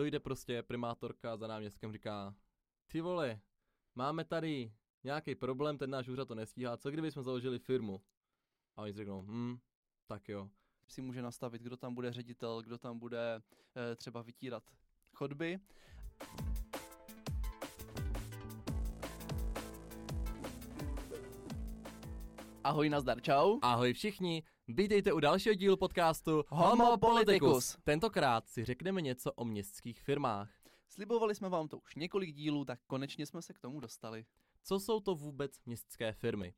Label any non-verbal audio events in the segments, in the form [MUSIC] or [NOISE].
dojde prostě primátorka za náměstkem, říká, ty vole, máme tady nějaký problém, ten náš úřad to nestíhá, co kdyby jsme založili firmu? A oni si řeknou, hm, tak jo. Si může nastavit, kdo tam bude ředitel, kdo tam bude e, třeba vytírat chodby. Ahoj, nazdar, čau. Ahoj všichni, vítejte u dalšího dílu podcastu Homo Politicus. Tentokrát si řekneme něco o městských firmách. Slibovali jsme vám to už několik dílů, tak konečně jsme se k tomu dostali. Co jsou to vůbec městské firmy?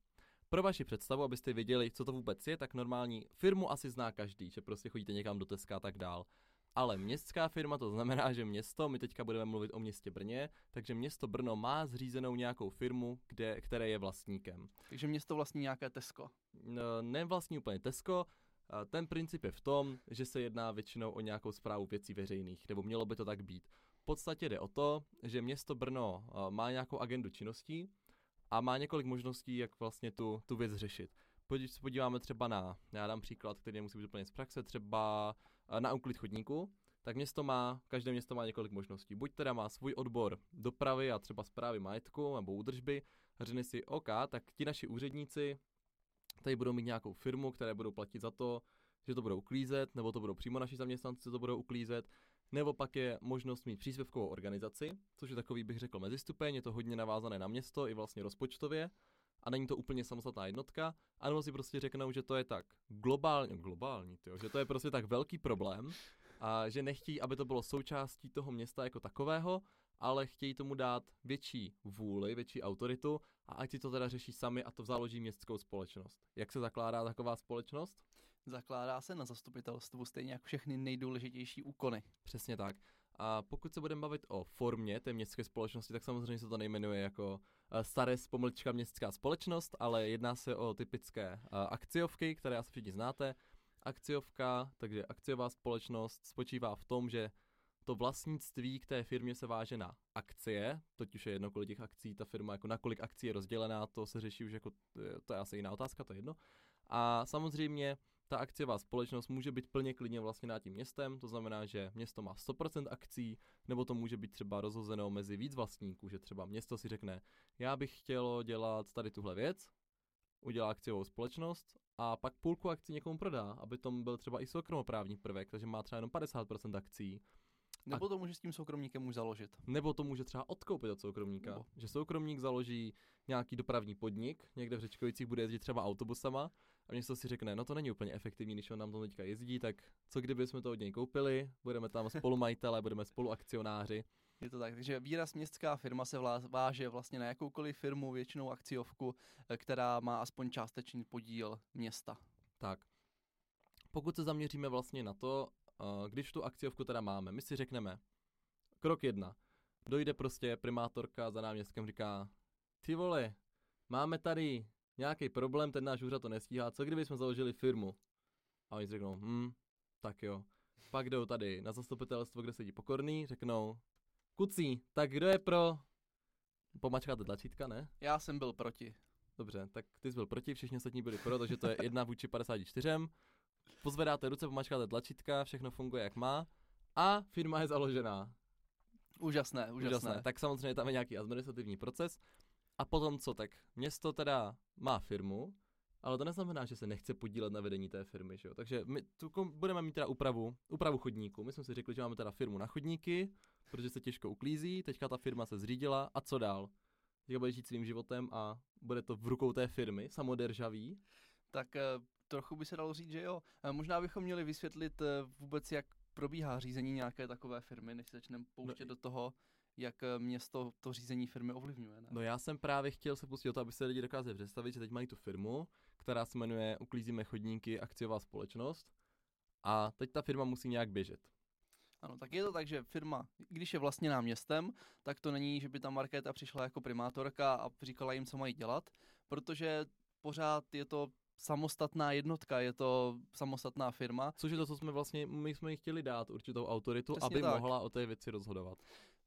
Pro vaši představu, abyste věděli, co to vůbec je, tak normální firmu asi zná každý, že prostě chodíte někam do Teska a tak dál. Ale městská firma to znamená, že město, my teďka budeme mluvit o městě Brně, takže město Brno má zřízenou nějakou firmu, kde, které je vlastníkem. Takže město vlastní nějaké Tesco. No, ne vlastní úplně Tesco, ten princip je v tom, že se jedná většinou o nějakou zprávu věcí veřejných, nebo mělo by to tak být. V podstatě jde o to, že město Brno má nějakou agendu činností a má několik možností, jak vlastně tu, tu věc řešit. Když se podíváme třeba na, já dám příklad, který nemusí být úplně z praxe, třeba na úklid chodníku, tak město má, každé město má několik možností. Buď teda má svůj odbor dopravy a třeba zprávy majetku nebo údržby, řekne si, OK, tak ti naši úředníci tady budou mít nějakou firmu, které budou platit za to, že to budou uklízet, nebo to budou přímo naši zaměstnanci, to budou uklízet, nebo pak je možnost mít příspěvkovou organizaci, což je takový, bych řekl, mezistupeň, je to hodně navázané na město i vlastně rozpočtově, a není to úplně samostatná jednotka, anebo si prostě řeknou, že to je tak globálně, globální, tyjo, že to je prostě tak velký problém, a že nechtějí, aby to bylo součástí toho města jako takového, ale chtějí tomu dát větší vůli, větší autoritu a ať si to teda řeší sami a to založí městskou společnost. Jak se zakládá taková společnost? Zakládá se na zastupitelstvu stejně jako všechny nejdůležitější úkony. Přesně tak. A pokud se budeme bavit o formě té městské společnosti, tak samozřejmě se to nejmenuje jako eh, staré pomlčka městská společnost, ale jedná se o typické uh, akciovky, které asi všichni znáte. Akciovka, takže akciová společnost spočívá v tom, že to vlastnictví k té firmě se váže na akcie, totiž je jedno, kolik těch akcí ta firma, jako na kolik akcí je rozdělená, to se řeší už jako, to je asi jiná otázka, to je jedno. A samozřejmě ta akciová společnost může být plně klidně vlastně tím městem, to znamená, že město má 100% akcí, nebo to může být třeba rozhozeno mezi víc vlastníků, že třeba město si řekne, já bych chtělo dělat tady tuhle věc, udělá akciovou společnost a pak půlku akcí někomu prodá, aby tom byl třeba i soukromoprávní prvek, takže má třeba jenom 50% akcí nebo to může s tím soukromníkem už založit. Nebo to může třeba odkoupit od soukromníka. Nebo. Že soukromník založí nějaký dopravní podnik, někde v Řečkovicích bude jezdit třeba autobusama a město si řekne, no to není úplně efektivní, když on nám to teďka jezdí, tak co kdyby jsme to od něj koupili, budeme tam spolumajitele, budeme spoluakcionáři. Je to tak, takže výraz městská firma se váže vlastně na jakoukoliv firmu, většinou akciovku, eh, která má aspoň částečný podíl města. Tak. Pokud se zaměříme vlastně na to, když tu akciovku teda máme, my si řekneme, krok jedna, dojde prostě primátorka za náměstkem, říká, ty vole, máme tady nějaký problém, ten náš úřad to nestíhá, co kdyby jsme založili firmu? A oni řeknou, hm, tak jo. Pak jdou tady na zastupitelstvo, kde sedí pokorný, řeknou, kucí, tak kdo je pro... Pomačkáte tlačítka, ne? Já jsem byl proti. Dobře, tak ty jsi byl proti, všichni ostatní byli pro, takže to je jedna vůči 54 pozvedáte ruce, pomačkáte tlačítka, všechno funguje jak má a firma je založená. Úžasné, úžasné. úžasné. Tak samozřejmě tam je nějaký administrativní proces. A potom co, tak město teda má firmu, ale to neznamená, že se nechce podílet na vedení té firmy, že jo? Takže my tu budeme mít teda úpravu, úpravu chodníku. My jsme si řekli, že máme teda firmu na chodníky, protože se těžko uklízí, teďka ta firma se zřídila a co dál? Teďka bude žít svým životem a bude to v rukou té firmy, samodržavý. Tak eh, trochu by se dalo říct, že jo. Možná bychom měli vysvětlit eh, vůbec, jak probíhá řízení nějaké takové firmy, než se začneme pouštět no, do toho, jak eh, město to řízení firmy ovlivňuje. Ne? No já jsem právě chtěl se pustit o to, aby se lidi dokázali představit, že teď mají tu firmu, která se jmenuje Uklízíme chodníky akciová společnost a teď ta firma musí nějak běžet. Ano, tak je to tak, že firma, když je vlastněná městem, tak to není, že by tam Markéta přišla jako primátorka a říkala jim, co mají dělat, protože pořád je to samostatná jednotka, je to samostatná firma. Což je to, co jsme vlastně, my jsme jí chtěli dát určitou autoritu, Přesně aby tak. mohla o té věci rozhodovat.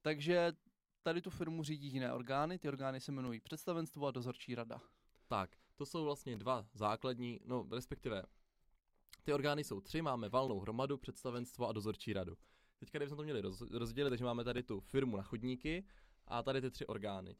Takže tady tu firmu řídí jiné orgány, ty orgány se jmenují představenstvo a dozorčí rada. Tak, to jsou vlastně dva základní, no respektive ty orgány jsou tři, máme valnou hromadu, představenstvo a dozorčí radu. Teďka, kdybychom to měli roz, rozdělit, takže máme tady tu firmu na chodníky a tady ty tři orgány.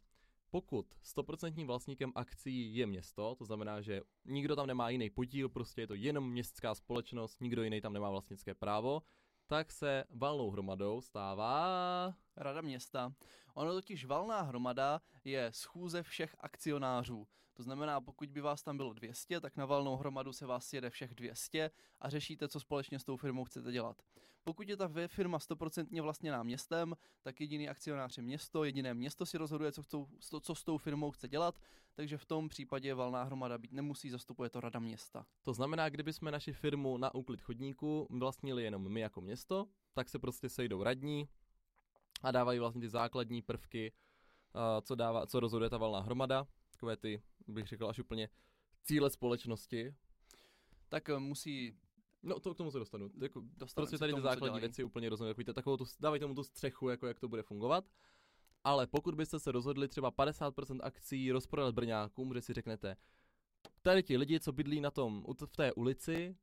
Pokud 100% vlastníkem akcí je město, to znamená, že nikdo tam nemá jiný podíl, prostě je to jenom městská společnost, nikdo jiný tam nemá vlastnické právo, tak se valnou hromadou stává... Rada města. Ono totiž valná hromada je schůze všech akcionářů. To znamená, pokud by vás tam bylo 200, tak na valnou hromadu se vás jede všech 200 a řešíte, co společně s tou firmou chcete dělat. Pokud je ta firma 100% vlastněná městem, tak jediný akcionář je město, jediné město si rozhoduje, co, chcou, co s tou firmou chce dělat, takže v tom případě valná hromada být nemusí, zastupuje to rada města. To znamená, kdyby jsme naši firmu na úklid chodníku vlastnili jenom my jako město, tak se prostě sejdou radní a dávají vlastně ty základní prvky, co, dává, co rozhoduje ta valná hromada, takové ty, bych řekl, až úplně cíle společnosti. Tak eh, musí No to k tomu se dostanu. Jako, prostě tady ty základní věci úplně rozumím. Jako takovou tu, dávají tomu tu střechu, jako jak to bude fungovat. Ale pokud byste se rozhodli třeba 50% akcí rozprodat Brňákům, že si řeknete, tady ti lidi, co bydlí na tom, v té ulici,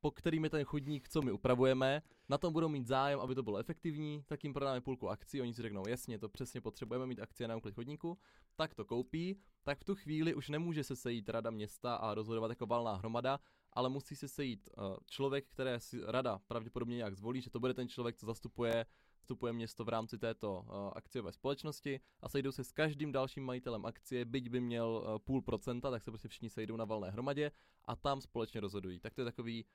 po kterým je ten chodník, co my upravujeme, na tom budou mít zájem, aby to bylo efektivní, tak jim prodáme půlku akcí, oni si řeknou, jasně, to přesně potřebujeme mít akcie na úklid chodníku, tak to koupí, tak v tu chvíli už nemůže se sejít rada města a rozhodovat jako valná hromada, ale musí se sejít uh, člověk, které si rada pravděpodobně nějak zvolí, že to bude ten člověk, co zastupuje vstupuje město v rámci této uh, akciové společnosti a sejdou se s každým dalším majitelem akcie, byť by měl uh, půl procenta, tak se prostě všichni sejdou na valné hromadě a tam společně rozhodují. Tak to je takový uh,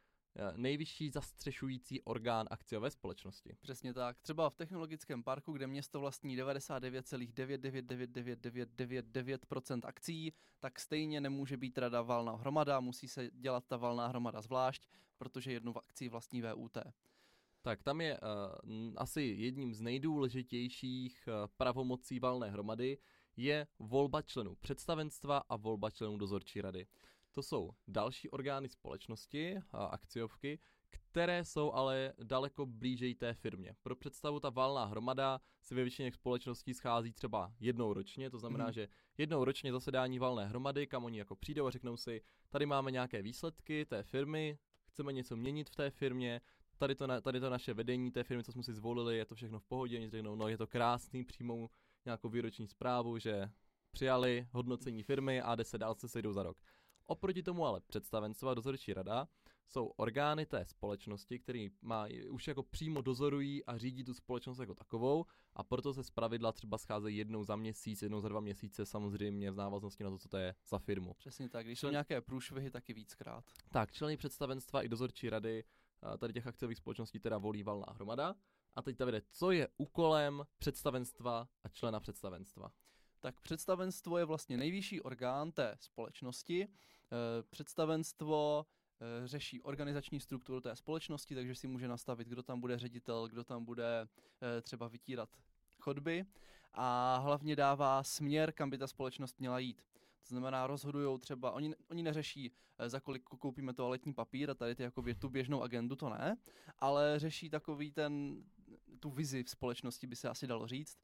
nejvyšší zastřešující orgán akciové společnosti. Přesně tak. Třeba v technologickém parku, kde město vlastní 99,9999999% akcí, tak stejně nemůže být rada valná hromada, musí se dělat ta valná hromada zvlášť, protože jednu akci vlastní VUT. Tak tam je uh, asi jedním z nejdůležitějších uh, pravomocí valné hromady je volba členů představenstva a volba členů dozorčí rady. To jsou další orgány společnosti a akciovky, které jsou ale daleko blíže té firmě. Pro představu ta valná hromada se ve většině společností schází třeba jednou ročně, to znamená, mm. že jednou ročně zasedání valné hromady, kam oni jako přijdou a řeknou si, tady máme nějaké výsledky té firmy, chceme něco měnit v té firmě, tady to, na, tady to naše vedení té firmy, co jsme si zvolili, je to všechno v pohodě, oni řeknou, no je to krásný, přijmou nějakou výroční zprávu, že přijali hodnocení firmy a deset dál se sejdou za rok. Oproti tomu ale představenstvo a dozorčí rada jsou orgány té společnosti, které má, už jako přímo dozorují a řídí tu společnost jako takovou a proto se zpravidla třeba scházejí jednou za měsíc, jednou za dva měsíce, samozřejmě v návaznosti na to, co to je za firmu. Přesně tak, když jsou nějaké průšvihy, taky víckrát. Tak, členy představenstva i dozorčí rady tady těch akciových společností teda volí valná hromada. A teď ta vede, co je úkolem představenstva a člena představenstva. Tak představenstvo je vlastně nejvyšší orgán té společnosti. Eh, představenstvo eh, řeší organizační strukturu té společnosti, takže si může nastavit, kdo tam bude ředitel, kdo tam bude eh, třeba vytírat chodby a hlavně dává směr, kam by ta společnost měla jít. To znamená, rozhodují třeba, oni, oni neřeší, eh, za kolik koupíme toaletní papír a tady ty jako tu běžnou agendu, to ne, ale řeší takový ten, tu vizi v společnosti, by se asi dalo říct.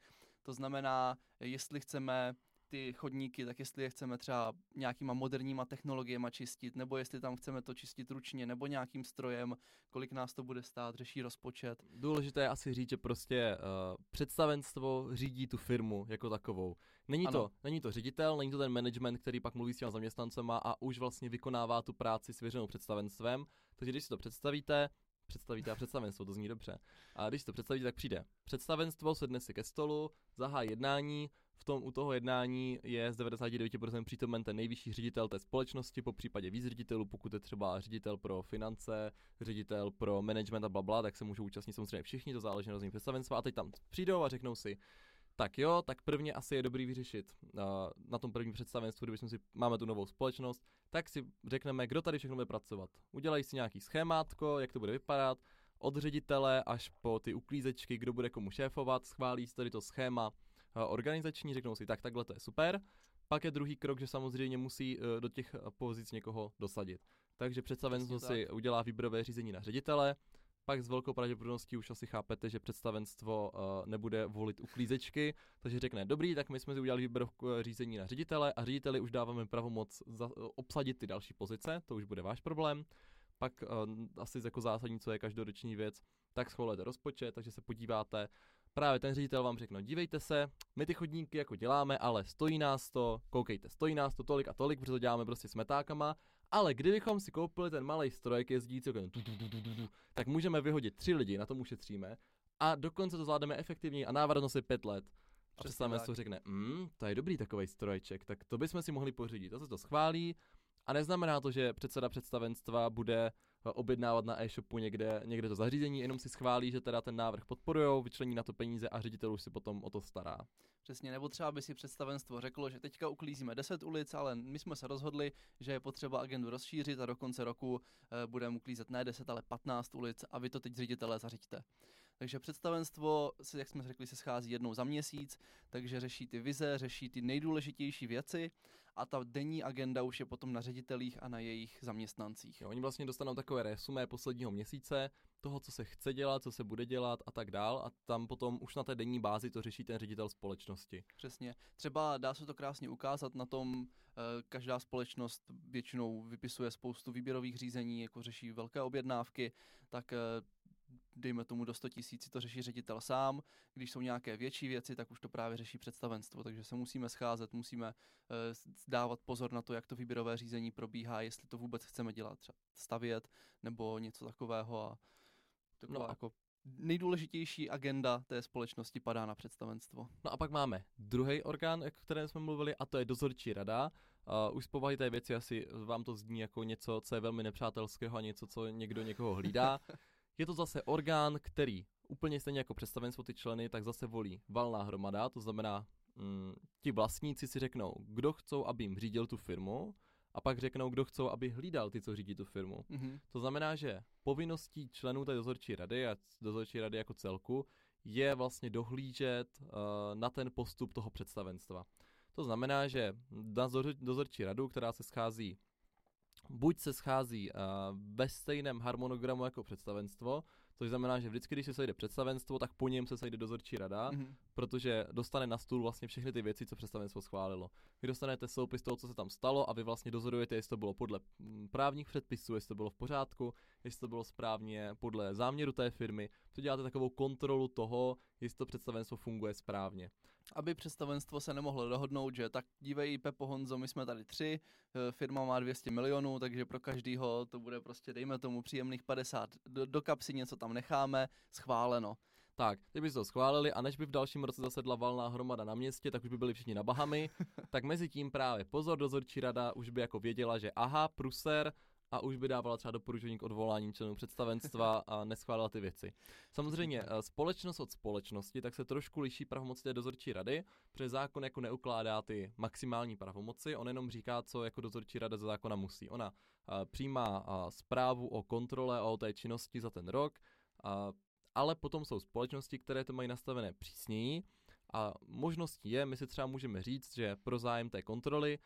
To znamená, jestli chceme ty chodníky, tak jestli je chceme třeba nějakýma moderníma technologiemi čistit, nebo jestli tam chceme to čistit ručně, nebo nějakým strojem, kolik nás to bude stát, řeší rozpočet. Důležité je asi říct, že prostě uh, představenstvo řídí tu firmu jako takovou. Není to, není to ředitel, není to ten management, který pak mluví s těma zaměstnancema a už vlastně vykonává tu práci svěřenou představenstvem. Takže když si to představíte, představíte a představenstvo, to zní dobře. A když si to představíte, tak přijde. Představenstvo sedne si ke stolu, zahá jednání, v tom u toho jednání je z 99% přítomen ten nejvyšší ředitel té společnosti, po případě víc ředitelů, pokud je třeba ředitel pro finance, ředitel pro management a blabla, tak se můžou účastnit samozřejmě všichni, to záleží na různých představenstva a teď tam přijdou a řeknou si, tak jo, tak prvně asi je dobrý vyřešit uh, na tom prvním představenstvu, když si máme tu novou společnost, tak si řekneme, kdo tady všechno bude pracovat. Udělají si nějaký schémátko, jak to bude vypadat, od ředitele až po ty uklízečky, kdo bude komu šéfovat, schválí si tady to schéma organizační, řeknou si, tak takhle to je super. Pak je druhý krok, že samozřejmě musí uh, do těch pozic někoho dosadit. Takže představenstvo si udělá výběrové řízení na ředitele, pak s velkou pravděpodobností už asi chápete, že představenstvo uh, nebude volit uklízečky, takže řekne, dobrý, tak my jsme si udělali výběr řízení na ředitele a řediteli už dáváme pravomoc za, obsadit ty další pozice, to už bude váš problém. Pak uh, asi jako zásadní, co je každoroční věc, tak schvalujete rozpočet, takže se podíváte, právě ten ředitel vám řekne, dívejte se, my ty chodníky jako děláme, ale stojí nás to, koukejte, stojí nás to tolik a tolik, protože to děláme prostě s metákama, ale kdybychom si koupili ten malý strojek jezdící, tak můžeme vyhodit tři lidi, na tom ušetříme a dokonce to zvládneme efektivně a návratnost je pět let. A představme si řekne, mm, to je dobrý takový strojček, tak to bychom si mohli pořídit. To se to schválí a neznamená to, že předseda představenstva bude objednávat na e-shopu někde, někde to zařízení, jenom si schválí, že teda ten návrh podporujou, vyčlení na to peníze a ředitel už si potom o to stará. Přesně, nebo třeba by si představenstvo řeklo, že teďka uklízíme 10 ulic, ale my jsme se rozhodli, že je potřeba agendu rozšířit a do konce roku e, budeme uklízet ne 10, ale 15 ulic a vy to teď ředitelé zařiďte. Takže představenstvo, jak jsme řekli, se schází jednou za měsíc, takže řeší ty vize, řeší ty nejdůležitější věci a ta denní agenda už je potom na ředitelích a na jejich zaměstnancích. Jo, oni vlastně dostanou takové resumé posledního měsíce, toho, co se chce dělat, co se bude dělat a tak dál a tam potom už na té denní bázi to řeší ten ředitel společnosti. Přesně. Třeba dá se to krásně ukázat na tom, eh, každá společnost většinou vypisuje spoustu výběrových řízení, jako řeší velké objednávky, tak eh, dejme tomu do 100 tisíc, to řeší ředitel sám. Když jsou nějaké větší věci, tak už to právě řeší představenstvo. Takže se musíme scházet, musíme uh, dávat pozor na to, jak to výběrové řízení probíhá, jestli to vůbec chceme dělat, třeba stavět nebo něco takového. A taková no. jako nejdůležitější agenda té společnosti padá na představenstvo. No a pak máme druhý orgán, o kterém jsme mluvili, a to je dozorčí rada. Uh, už z povahy té věci asi vám to zní jako něco, co je velmi nepřátelského a něco, co někdo někoho hlídá. [LAUGHS] Je to zase orgán, který úplně stejně jako představenstvo ty členy, tak zase volí valná hromada, to znamená, mm, ti vlastníci si řeknou, kdo chcou, aby jim řídil tu firmu, a pak řeknou, kdo chcou, aby hlídal ty, co řídí tu firmu. Mm-hmm. To znamená, že povinností členů té dozorčí rady a dozorčí rady jako celku je vlastně dohlížet uh, na ten postup toho představenstva. To znamená, že na dozorčí radu, která se schází buď se schází uh, ve stejném harmonogramu jako představenstvo, což znamená, že vždycky, když se sejde představenstvo, tak po něm se sejde dozorčí rada, mm-hmm. protože dostane na stůl vlastně všechny ty věci, co představenstvo schválilo. Vy dostanete soupis toho, co se tam stalo a vy vlastně dozorujete, jestli to bylo podle mm, právních předpisů, jestli to bylo v pořádku, jestli to bylo správně podle záměru té firmy. To děláte takovou kontrolu toho, jestli to představenstvo funguje správně aby představenstvo se nemohlo dohodnout, že tak dívej Pepo Honzo, my jsme tady tři, eh, firma má 200 milionů, takže pro každýho to bude prostě, dejme tomu, příjemných 50 do, do kapsy, něco tam necháme, schváleno. Tak, teď by to schválili a než by v dalším roce zasedla valná hromada na městě, tak už by byli všichni na Bahamy. [LAUGHS] tak mezi tím právě pozor, dozorčí rada už by jako věděla, že aha, pruser, a už by dávala třeba doporučení k odvolání členů představenstva [LAUGHS] a neschválila ty věci. Samozřejmě eh, společnost od společnosti tak se trošku liší pravomoci té dozorčí rady, protože zákon jako neukládá ty maximální pravomoci, on jenom říká, co jako dozorčí rada ze zákona musí. Ona uh, přijímá uh, zprávu o kontrole a o té činnosti za ten rok, ale potom jsou společnosti, které to mají nastavené přísněji a možností je, my si třeba můžeme říct, že pro zájem té kontroly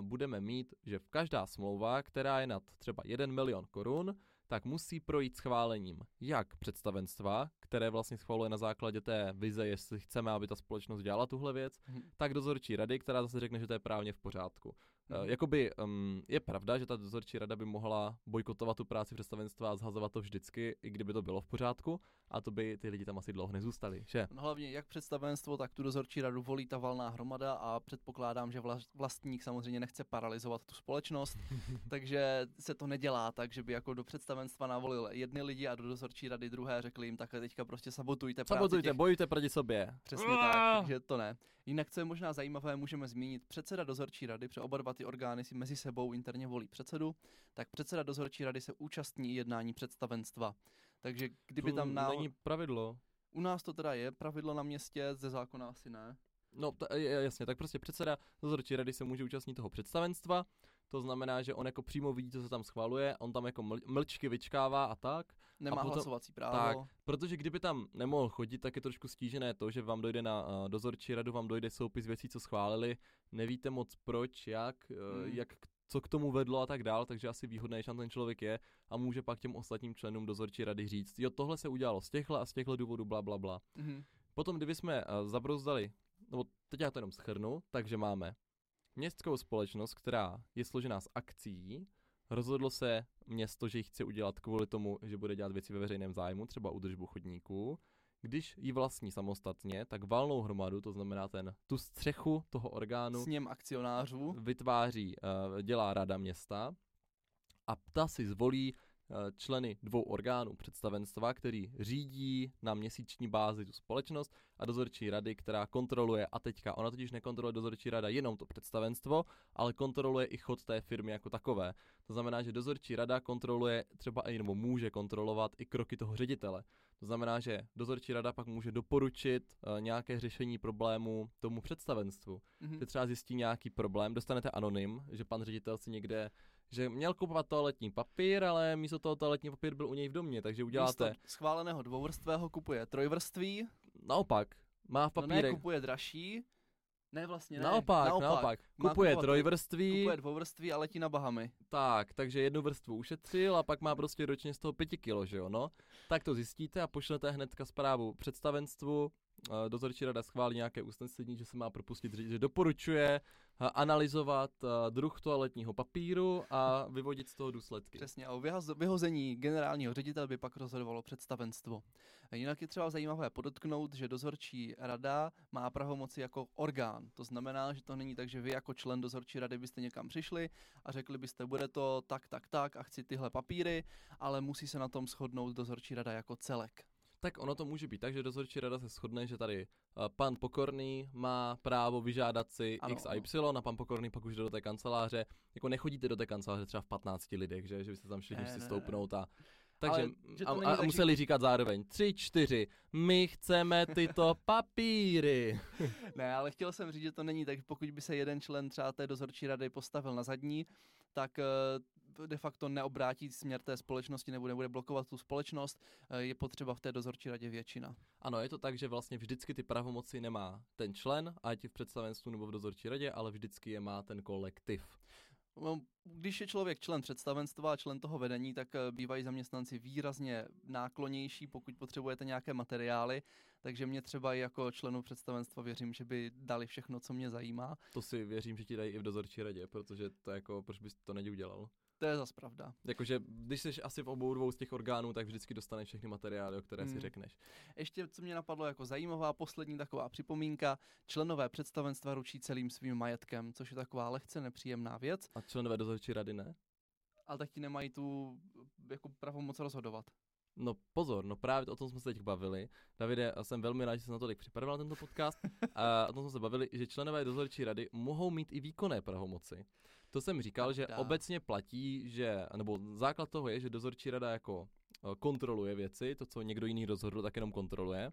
budeme mít, že v každá smlouva, která je nad třeba 1 milion korun, tak musí projít schválením jak představenstva, které vlastně schvaluje na základě té vize, jestli chceme, aby ta společnost dělala tuhle věc, mm. tak dozorčí rady, která zase řekne, že to je právně v pořádku. Mm. jakoby um, je pravda, že ta dozorčí rada by mohla bojkotovat tu práci představenstva a zhazovat to vždycky, i kdyby to bylo v pořádku, a to by ty lidi tam asi dlouho nezůstali, že? No, hlavně jak představenstvo, tak tu dozorčí radu volí ta valná hromada a předpokládám, že vlastník samozřejmě nechce paralizovat tu společnost, [LAUGHS] takže se to nedělá tak, že by jako do představenstva navolil jedny lidi a do dozorčí rady druhé řekli jim takhle teďka prostě sabotujte práci Sabotujte, těch... bojujte proti sobě. Přesně tak, takže to ne. Jinak, co je možná zajímavé, můžeme zmínit předseda dozorčí rady, protože oba dva ty orgány si mezi sebou interně volí předsedu, tak předseda dozorčí rady se účastní jednání představenstva. Takže kdyby to tam na... není pravidlo. U nás to teda je pravidlo na městě, ze zákona asi ne. No, t- jasně, tak prostě předseda dozorčí rady se může účastnit toho představenstva, to znamená, že on jako přímo vidí, co se tam schvaluje, on tam jako ml- mlčky vyčkává a tak. Nemá a potom, hlasovací právo. Tak, protože kdyby tam nemohl chodit, tak je trošku stížené to, že vám dojde na uh, dozorčí radu, vám dojde soupis věcí, co schválili, nevíte moc proč, jak, uh, jak co k tomu vedlo a tak dál, takže asi výhodné, že tam ten člověk je a může pak těm ostatním členům dozorčí rady říct, jo, tohle se udělalo z těchto a z těchto důvodů, bla, bla, bla. Mm-hmm. Potom, kdyby jsme uh, zabrouzdali, nebo teď já to jenom schrnu, takže máme městskou společnost, která je složená z akcí, rozhodlo se město, že ji chce udělat kvůli tomu, že bude dělat věci ve veřejném zájmu, třeba udržbu chodníků. Když ji vlastní samostatně, tak valnou hromadu, to znamená ten, tu střechu toho orgánu, Sněm akcionářů. vytváří, uh, dělá rada města a ta si zvolí členy dvou orgánů představenstva, který řídí na měsíční bázi tu společnost a dozorčí rady, která kontroluje, a teďka ona totiž nekontroluje dozorčí rada jenom to představenstvo, ale kontroluje i chod té firmy jako takové. To znamená, že dozorčí rada kontroluje třeba i nebo může kontrolovat i kroky toho ředitele. To znamená, že dozorčí rada pak může doporučit uh, nějaké řešení problému tomu představenstvu. Mhm. Vy třeba zjistí nějaký problém, dostanete anonym, že pan ředitel si někde, že měl kupovat toaletní papír, ale místo toho toaletní papír byl u něj v domě, takže uděláte Místo schváleného dvouvrstvého kupuje trojvrství, naopak, má v no ne, papírech, kupuje dražší, ne vlastně ne, naopak, naopak, naopak, kupuje trojvrství, kupuje dvouvrství a letí na Bahamy. tak, takže jednu vrstvu ušetřil a pak má prostě ročně z toho pěti kilo, že jo, no. Tak to zjistíte a pošlete hnedka zprávu představenstvu, dozorčí rada schválí nějaké usnesení, že se má propustit, že doporučuje eh, analyzovat eh, druh toaletního papíru a vyvodit z toho důsledky. Přesně, a o vyhození generálního ředitele by pak rozhodovalo představenstvo. Jinak je třeba zajímavé podotknout, že dozorčí rada má pravomoci jako orgán. To znamená, že to není tak, že vy jako člen dozorčí rady byste někam přišli a řekli byste, bude to tak, tak, tak a chci tyhle papíry, ale musí se na tom shodnout dozorčí rada jako celek. Tak ono to může být tak, že dozorčí rada se shodne, že tady uh, pan Pokorný má právo vyžádat si Ano, X a. Y a pan Pokorný pak už jde do té kanceláře. Jako nechodíte do té kanceláře třeba v 15 lidech, že, že byste tam Ne, když si stoupnout a takže Ale že to a, a, tak, a že- museli říkat zároveň tři, čtyři, my chceme tyto [LAUGHS] papíry. Ne, ale chtěl jsem říct, že to není tak, pokud by se jeden člen třeba té dozorčí rady postavil na zadní, tak eh, de facto neobrátí směr té společnosti nebo nebude blokovat tu společnost, eh, je potřeba v té dozorčí radě většina. Ano, je to tak, že vlastně vždycky ty pravomoci nemá ten člen, ať v představenstvu nebo v dozorčí radě, ale vždycky je má ten kolektiv. No, Když je člověk člen představenstva a člen toho vedení, tak eh, bývají zaměstnanci výrazně náklonější, pokud potřebujete nějaké materiály, takže mě třeba i jako členu představenstva věřím, že by dali všechno, co mě zajímá. To si věřím, že ti dají i v dozorčí radě, protože to jako, proč bys to neudělal? To je zas pravda. Jakože, když jsi asi v obou dvou z těch orgánů, tak vždycky dostaneš všechny materiály, o které si Hmm. řekneš. Ještě, co mě napadlo jako zajímavá poslední taková připomínka, členové představenstva ručí celým svým majetkem, což je taková lehce nepříjemná věc, A členové dozorčí rady ne? ale tak ti nemají tu jako pravomoc rozhodovat. No pozor, no právě o tom jsme se teď bavili. Davide, já jsem velmi rád, že jsi na to teď připravil na tento podcast. a o tom jsme se bavili, že členové dozorčí rady mohou mít i výkonné pravomoci. To jsem říkal, že obecně platí, že, nebo základ toho je, že dozorčí rada jako eh, kontroluje věci, to, co někdo jiný rozhodl, tak jenom kontroluje.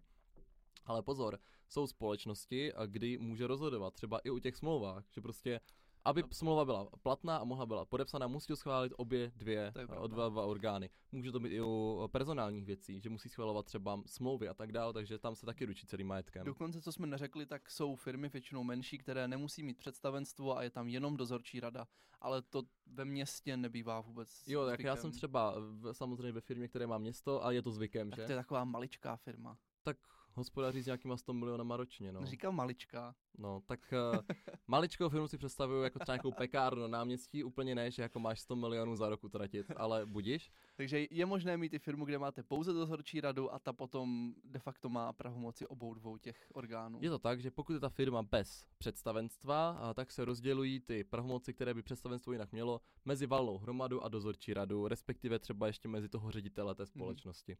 Ale pozor, jsou společnosti, kdy může rozhodovat, třeba i u těch smlouvách, že prostě, aby No. smlouva byla platná a mohla byla podepsaná, musí to schválit obě dvě, eh, dva, dva orgány. Může to být i u eh, personálních věcí, že musí schvalovat třeba smlouvy a tak dále, takže tam se taky ručí celým majetkem. Dokonce, co jsme neřekli, tak jsou firmy většinou menší, které nemusí mít představenstvo a je tam jenom dozorčí rada, ale to ve městě nebývá vůbec Jo, tak já zvykem. jsem třeba v, samozřejmě ve firmě, které má město a je to zvykem, Tak že? to je taková maličká firma. Tak hospodaří s nějakýma 100 milionama ročně, no. Říkám maličká. No, tak uh, maličkou firmu si představuju jako třeba nějakou pekárnu na náměstí, úplně ne, že jako máš 100 milionů za rok utratit, ale budíš. Takže je možné mít i firmu, kde máte pouze dozorčí radu a ta potom de facto má pravomoci obou dvou těch orgánů. Je to tak, že pokud je ta firma bez představenstva, a tak se rozdělují ty pravomoci, které by představenstvo jinak mělo, mezi valnou hromadu a dozorčí radu, respektive třeba ještě mezi toho ředitele té společnosti.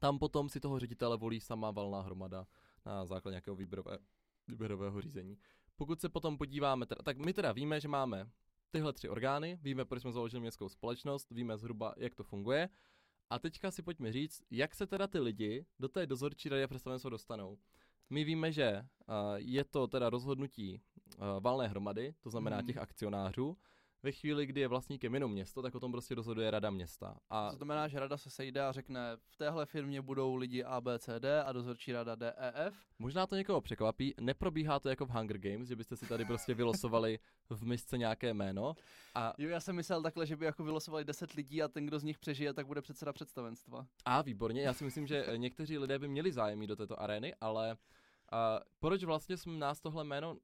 Tam potom si toho ředitele volí sama valná hromada na základě nějakého výběrové, výběrového řízení. Pokud se potom podíváme, teda, tak my teda víme, že máme tyhle tři orgány, víme, proč jsme založili městskou společnost, víme zhruba, jak to funguje. A teďka si pojďme říct, jak se teda ty lidi do té dozorčí rady a představenstva dostanou. My víme, že uh, je to teda rozhodnutí uh, valné hromady, to znamená Mhm. těch akcionářů. Ve chvíli, kdy je vlastníkem jenom město, tak o tom prostě rozhoduje rada města. A To znamená, že rada se sejde a řekne, v téhle firmě budou lidi A, B, C, D a dozorčí rada D, E, F. možná to někoho překvapí, neprobíhá to jako v Hunger Games, že byste si tady prostě vylosovali v misce nějaké jméno. A, Jo, já jsem myslel takhle, že by jako vylosovali 10 lidí a ten, kdo z nich přežije, tak bude předseda představenstva. a výborně, já si myslím, že [LAUGHS] někteří lidé by měli zájem do této arény, ale a proč vlastně jsme nás tohle jméno, uh,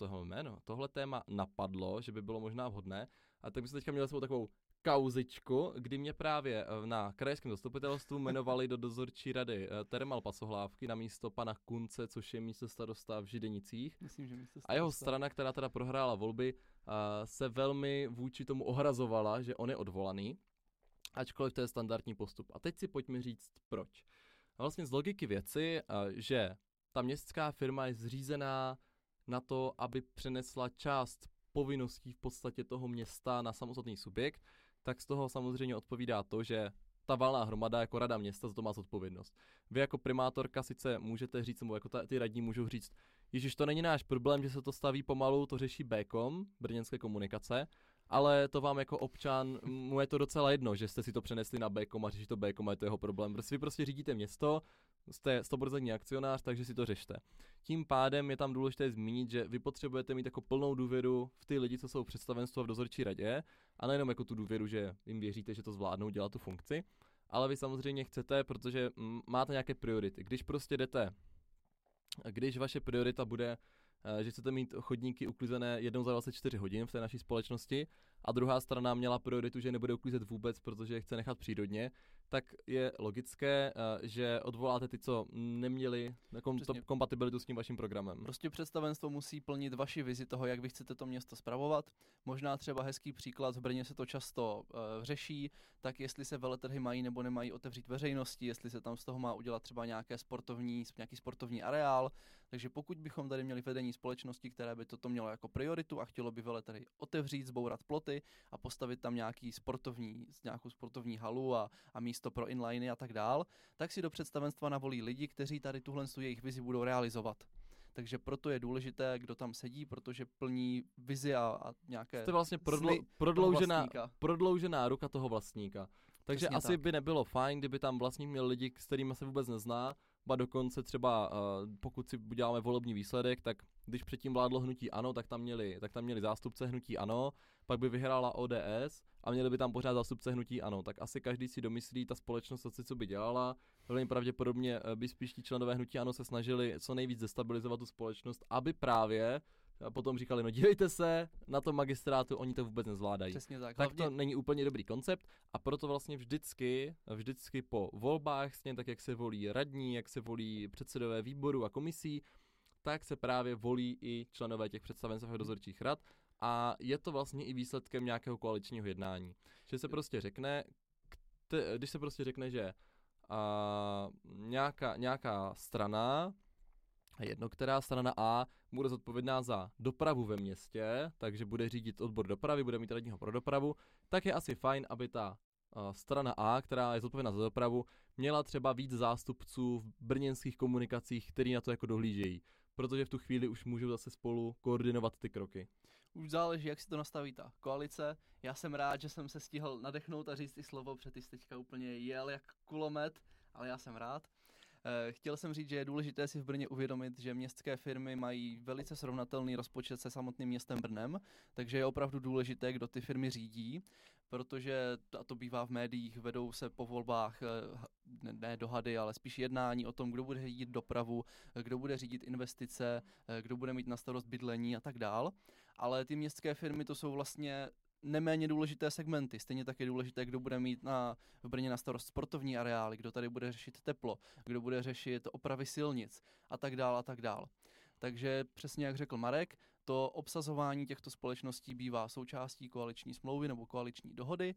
tohle jméno, tohle téma napadlo, že by bylo možná vhodné, A tak jsme teďka měli svou takovou kauzičku, kdy mě právě eh, na krajském zastupitelstvu jmenovali do dozorčí rady eh, Termal Pasohlávky na místo pana Kunce, což je místo starosta v Židenicích. Myslím, že místo A jeho strana, která teda prohrála volby, a, se velmi vůči tomu ohrazovala, že on je odvolaný, ačkoliv to je standardní postup. A teď si pojďme říct proč. A vlastně z logiky věci, že ta městská firma je zřízená na to, aby přenesla část povinností v podstatě toho města na samostatný subjekt, tak z toho samozřejmě odpovídá to, že ta valná hromada jako rada města za to má zodpovědnost. Vy jako primátorka sice můžete říct, nebo jako ta, ty radní můžou říct, Ježíš, to není náš problém, že se to staví pomalu, to řeší Bkom, brněnské komunikace, ale to vám jako občan, mu je to docela jedno, že jste si to přenesli na Bkom a řeší to Bkom a je to jeho problém. Prostě vy prostě řídíte město, jste 100% akcionář, takže si to řešte. Tím pádem je tam důležité zmínit, že vy potřebujete mít jako plnou důvěru v ty lidi, co jsou a v dozorčí radě, a nejenom jako tu důvěru, že jim věříte, že to zvládnou dělat tu funkci, ale vy samozřejmě chcete, protože máte nějaké priority. Když prostě jdete, když vaše priorita bude Eh, že chcete mít chodníky uklizené jednou za 24 hodin v té naší společnosti a druhá strana měla prioritu, že nebude uklízet vůbec, protože je chce nechat přírodně, tak je logické, eh, že odvoláte ty, co neměli kom- to kompatibilitu s tím vaším programem. Prostě představenstvo musí plnit vaši vizi toho, jak vy chcete to město spravovat. Možná třeba hezký příklad, v Brně se to často uh, řeší, tak jestli se veletrhy mají nebo nemají otevřít veřejnosti, jestli se tam z toho má udělat třeba nějaké sportovní, nějaký sportovní areál, takže pokud bychom tady měli vedení společnosti, které by toto mělo jako prioritu a chtělo by veletrhy otevřít, zbourat ploty a postavit tam nějaký sportovní, nějakou sportovní halu a, a místo pro inliny a tak dál, tak si do představenstva navolí lidi, kteří tady tuhle jejich vizi budou realizovat. Takže proto je důležité, kdo tam sedí, protože plní vizi a, a nějaké Jste vlastně prodlo, prodloužená, prodloužená ruka toho vlastníka. Takže Přesně asi tak. by nebylo fajn, kdyby tam vlastník měl lidi, s kterými se vůbec nezná, ba dokonce třeba, uh, pokud si uděláme volební výsledek, tak když předtím vládlo hnutí ANO, tak tam měli, tak tam měli zástupce hnutí ANO, pak by vyhrála ODS a měli by tam pořád zástupce hnutí ANO. Tak asi každý si domyslí, ta společnost asi co by dělala. Velmi pravděpodobně eh, by spíš ti členové hnutí ANO se snažili co nejvíc destabilizovat tu společnost, aby právě a potom říkali, no dívejte se, na tom magistrátu oni to vůbec nezvládají. Přesně tak. Tak hlavně... to není úplně dobrý koncept a proto vlastně vždycky, vždycky po volbách, stejně tak jak se volí radní, jak se volí předsedové výboru a komisí, tak se právě volí i členové těch představenstv a dozorčích rad a je to vlastně i výsledkem nějakého koaličního jednání. Že se prostě řekne, když se prostě řekne, že a, nějaká, nějaká strana jedno, která strana A bude zodpovědná za dopravu ve městě, takže bude řídit odbor dopravy, bude mít radního pro dopravu, tak je asi fajn, aby ta uh, strana A, která je zodpovědná za dopravu, měla třeba víc zástupců v brněnských komunikacích, který na to jako dohlížejí, protože v tu chvíli už můžou zase spolu koordinovat ty kroky. Už záleží, jak si to nastaví ta koalice. Já jsem rád, že jsem se stihl nadechnout a říct i slovo, protože ty jsi teďka úplně jel jak kulomet, ale já jsem rád. Eh, chtěl jsem říct, že je důležité si v Brně uvědomit, že městské firmy mají velice srovnatelný rozpočet se samotným městem Brnem, takže je opravdu důležité, kdo ty firmy řídí, protože, a to bývá v médiích, vedou se po volbách eh, ne, dohady, ale spíš jednání o tom, kdo bude řídit dopravu, eh, kdo bude řídit investice, kdo bude mít na starost bydlení a tak dál. Ale ty městské firmy to jsou vlastně neméně důležité segmenty. Stejně tak je důležité, kdo bude mít na, v Brně na starost sportovní areály, kdo tady bude řešit teplo, kdo bude řešit opravy silnic a tak dál a tak dál. Takže přesně jak řekl Marek, to obsazování těchto společností bývá součástí koaliční smlouvy nebo koaliční dohody.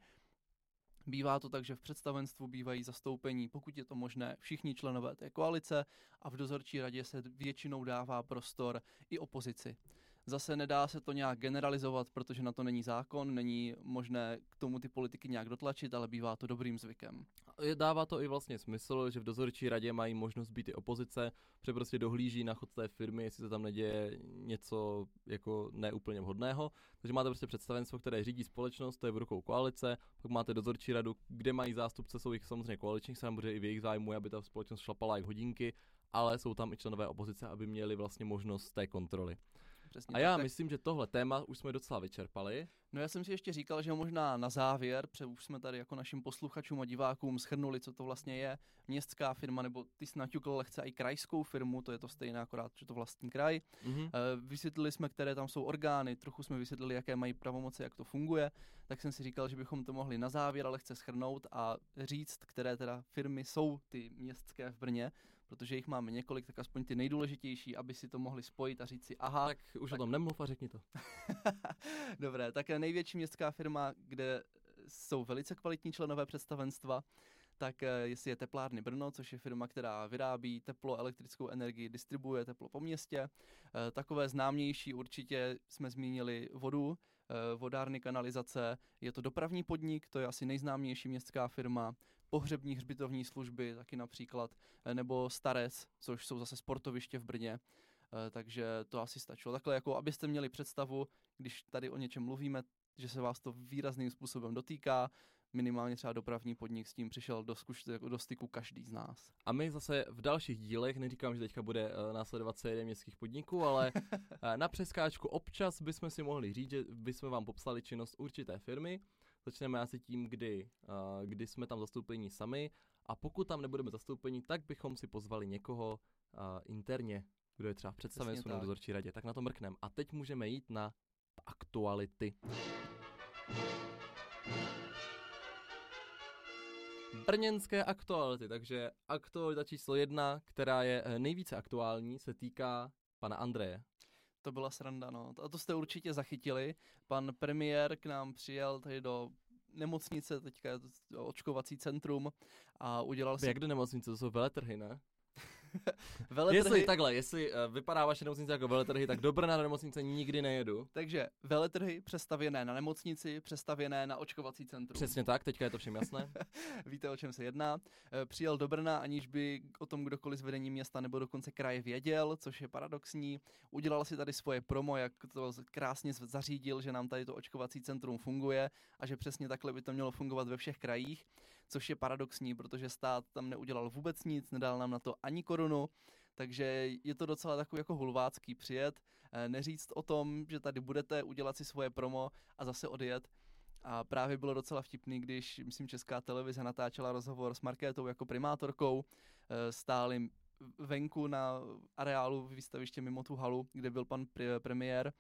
Bývá to tak, že v představenstvu bývají zastoupení, pokud je to možné, všichni členové té koalice a v dozorčí radě se většinou dává prostor i opozici. Zase nedá se to nějak generalizovat, protože na to není zákon, není možné k tomu ty politiky nějak dotlačit, ale bývá to dobrým zvykem. Dává to i vlastně smysl, že v dozorčí radě mají možnost být i opozice, protože prostě dohlíží na chod té firmy, jestli se tam neděje něco jako neúplně vhodného. Takže máte prostě představenstvo, které řídí společnost, to je v rukou koalice, pak máte dozorčí radu, kde mají zástupce svých samozřejmě koaličních protože i v jejich zájmu, aby ta společnost šlapala jak hodinky, ale jsou tam i členové opozice, aby měli vlastně možnost té kontroly. Přesně A já tak, myslím, že tohle téma už jsme docela vyčerpali. No já jsem si ještě říkal, že možná na závěr, protože už jsme tady jako našim posluchačům a divákům schrnuli, co to vlastně je městská firma, nebo ty jsi naťukl lehce i krajskou firmu, to je to stejné, akorát, že to vlastní kraj. Mhm. Eh, Vysvětlili jsme, které tam jsou orgány, trochu jsme vysvětlili, jaké mají pravomoci, jak to funguje, tak jsem si říkal, že bychom to mohli na závěr lehce schrnout a říct, které teda firmy jsou ty městské v Brně, protože jich máme několik, tak aspoň ty nejdůležitější, aby si to mohli spojit a říct si, aha, Tak už tak- o tom nemluv a řekni to. [LAUGHS] Dobré, tak největší městská firma, kde jsou velice kvalitní členové představenstva, tak eh, jestli je Teplárny Brno, což je firma, která vyrábí teplo, elektrickou energii, distribuuje teplo po městě. Eh, Takové známější určitě jsme zmínili vodu, eh, vodárny, kanalizace. Je to dopravní podnik, to je asi nejznámější městská firma. Pohřební hřbitovní služby taky například, eh, nebo Starec, což jsou zase sportoviště v Brně. Eh, Takže to asi stačilo. Takhle, jako abyste měli představu, když tady o něčem mluvíme, že se vás to výrazným způsobem dotýká, minimálně třeba dopravní podnik s tím přišel do, zkuš, jako do styku každý z nás. A my zase v dalších dílech, neříkám, že teďka bude uh, následovat série městských podniků, ale [LAUGHS] na přeskáčku občas bychom si mohli říct, že bychom vám popsali činnost určité firmy. Začneme asi tím, kdy, uh, kdy jsme tam zastoupení sami a pokud tam nebudeme zastoupení, tak bychom si pozvali někoho uh, interně, kdo je třeba v představenstvu tak. dozorčí radě, tak na to mrknem. A teď můžeme jít na aktuality. Brněnské aktuality, takže aktualita číslo jedna, která je eh, nejvíce aktuální, se týká pana Andreje. To byla sranda, no. A to jste určitě zachytili. Pan premiér k nám přijel tady do nemocnice, teďka je to očkovací centrum a udělal si Jak do nemocnice, to jsou veletrhy, ne? [LAUGHS] veletrhy. Jestli takhle, jestli uh, vypadá vaše nemocnice jako veletrhy, tak do Brna do nemocnice nikdy nejedu. Takže veletrhy přestavěné na nemocnici, přestavěné na očkovací centrum. Přesně tak, teďka je to všem jasné. [LAUGHS] Víte, o čem se jedná. Eh, Přijel do Brna, aniž by o tom kdokoliv z vedení města nebo dokonce kraje věděl, což je paradoxní. Udělal si tady svoje promo, jak to krásně zařídil, že nám tady to očkovací centrum funguje a že přesně takhle by to mělo fungovat ve všech krajích, což je paradoxní, protože stát tam neudělal vůbec nic, nedal nám na to ani korunu, takže je to docela takový jako hulvácký přijet, eh, neříct o tom, že tady budete, udělat si svoje promo a zase odjet. A právě bylo docela vtipný, když, myslím, Česká televize natáčela rozhovor s Markétou jako primátorkou, eh, stáli venku na areálu výstaviště mimo tu halu, kde byl pan pre- premiér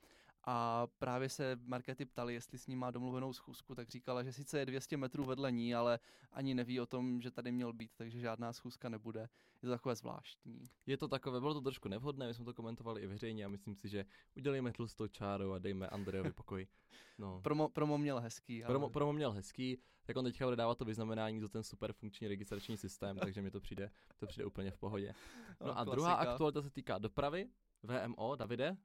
a právě se Markety ptali, jestli s ním má domluvenou schůzku, tak říkala, že sice je 200 metrů vedle ní, ale ani neví o tom, že tady měl být, takže žádná schůzka nebude. Je to takové zvláštní. Je to takové, bylo to trošku nevhodné, my jsme to komentovali i veřejně a myslím si, že udělejme tlustou čáru a dejme Andrejovi [LAUGHS] pokoj. No. Promo, promo měl hezký. Ale... Promo, promo měl hezký, tak on teďka bude dávat to vyznamenání za ten super funkční registrační systém, takže mi to přijde, to přijde úplně v pohodě. [LAUGHS] No a klasika. druhá aktualita se týká dopravy, VMO, Davide.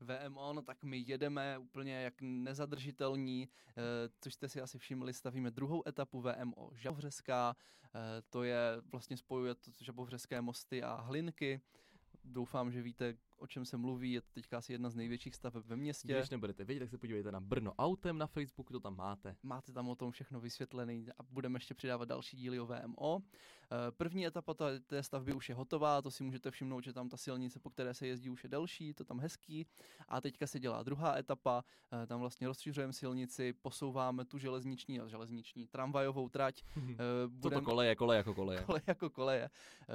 VMO, no tak my jedeme úplně jak nezadržitelní, eh, což jste si asi všimli, stavíme druhou etapu VMO Žabovřeská, eh, to je vlastně spojuje to Žabovřeské mosty a Hlinky. Doufám, že víte, o čem se mluví, je to teďka asi jedna z největších staveb ve městě. Když nebudete vědět, tak se podívejte na Brno autem na Facebooku, to tam máte. Máte tam o tom všechno vysvětlený a budeme ještě přidávat další díly o VMO. Eh, První etapa ta- té stavby už je hotová, to si můžete všimnout, že tam ta silnice, po které se jezdí, už je delší, to tam hezký. A teďka se dělá druhá etapa, eh, tam vlastně rozšiřujeme silnici, posouváme tu železniční, železniční tramvajovou trať. eh, [LAUGHS] Co to budem- koleje, koleje jako koleje. [LAUGHS] Kole jako koleje.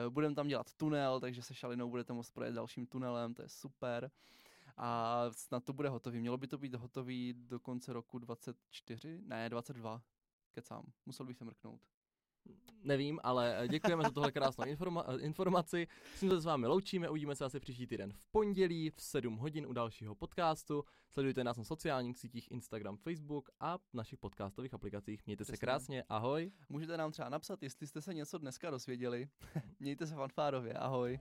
Budeme tam dělat tunel, takže se šalinou budete moct projet dalším tunelem, to je super. A snad to bude hotový. Mělo by to být hotový do konce roku 24? Ne, 22. Kecám, musel bych se mrknout. Nevím, ale eh, děkujeme za tohle krásnou informa- eh, informaci. S tím se s vámi loučíme, uvidíme se asi příští týden v pondělí v 7 hodin u dalšího podcastu. Sledujte nás na sociálních sítích Instagram, Facebook a v našich podcastových aplikacích. Mějte se Přesně. krásně, ahoj. Můžete nám třeba napsat, jestli jste se něco dneska dozvěděli. [LAUGHS] Mějte se fanfárově, ahoj.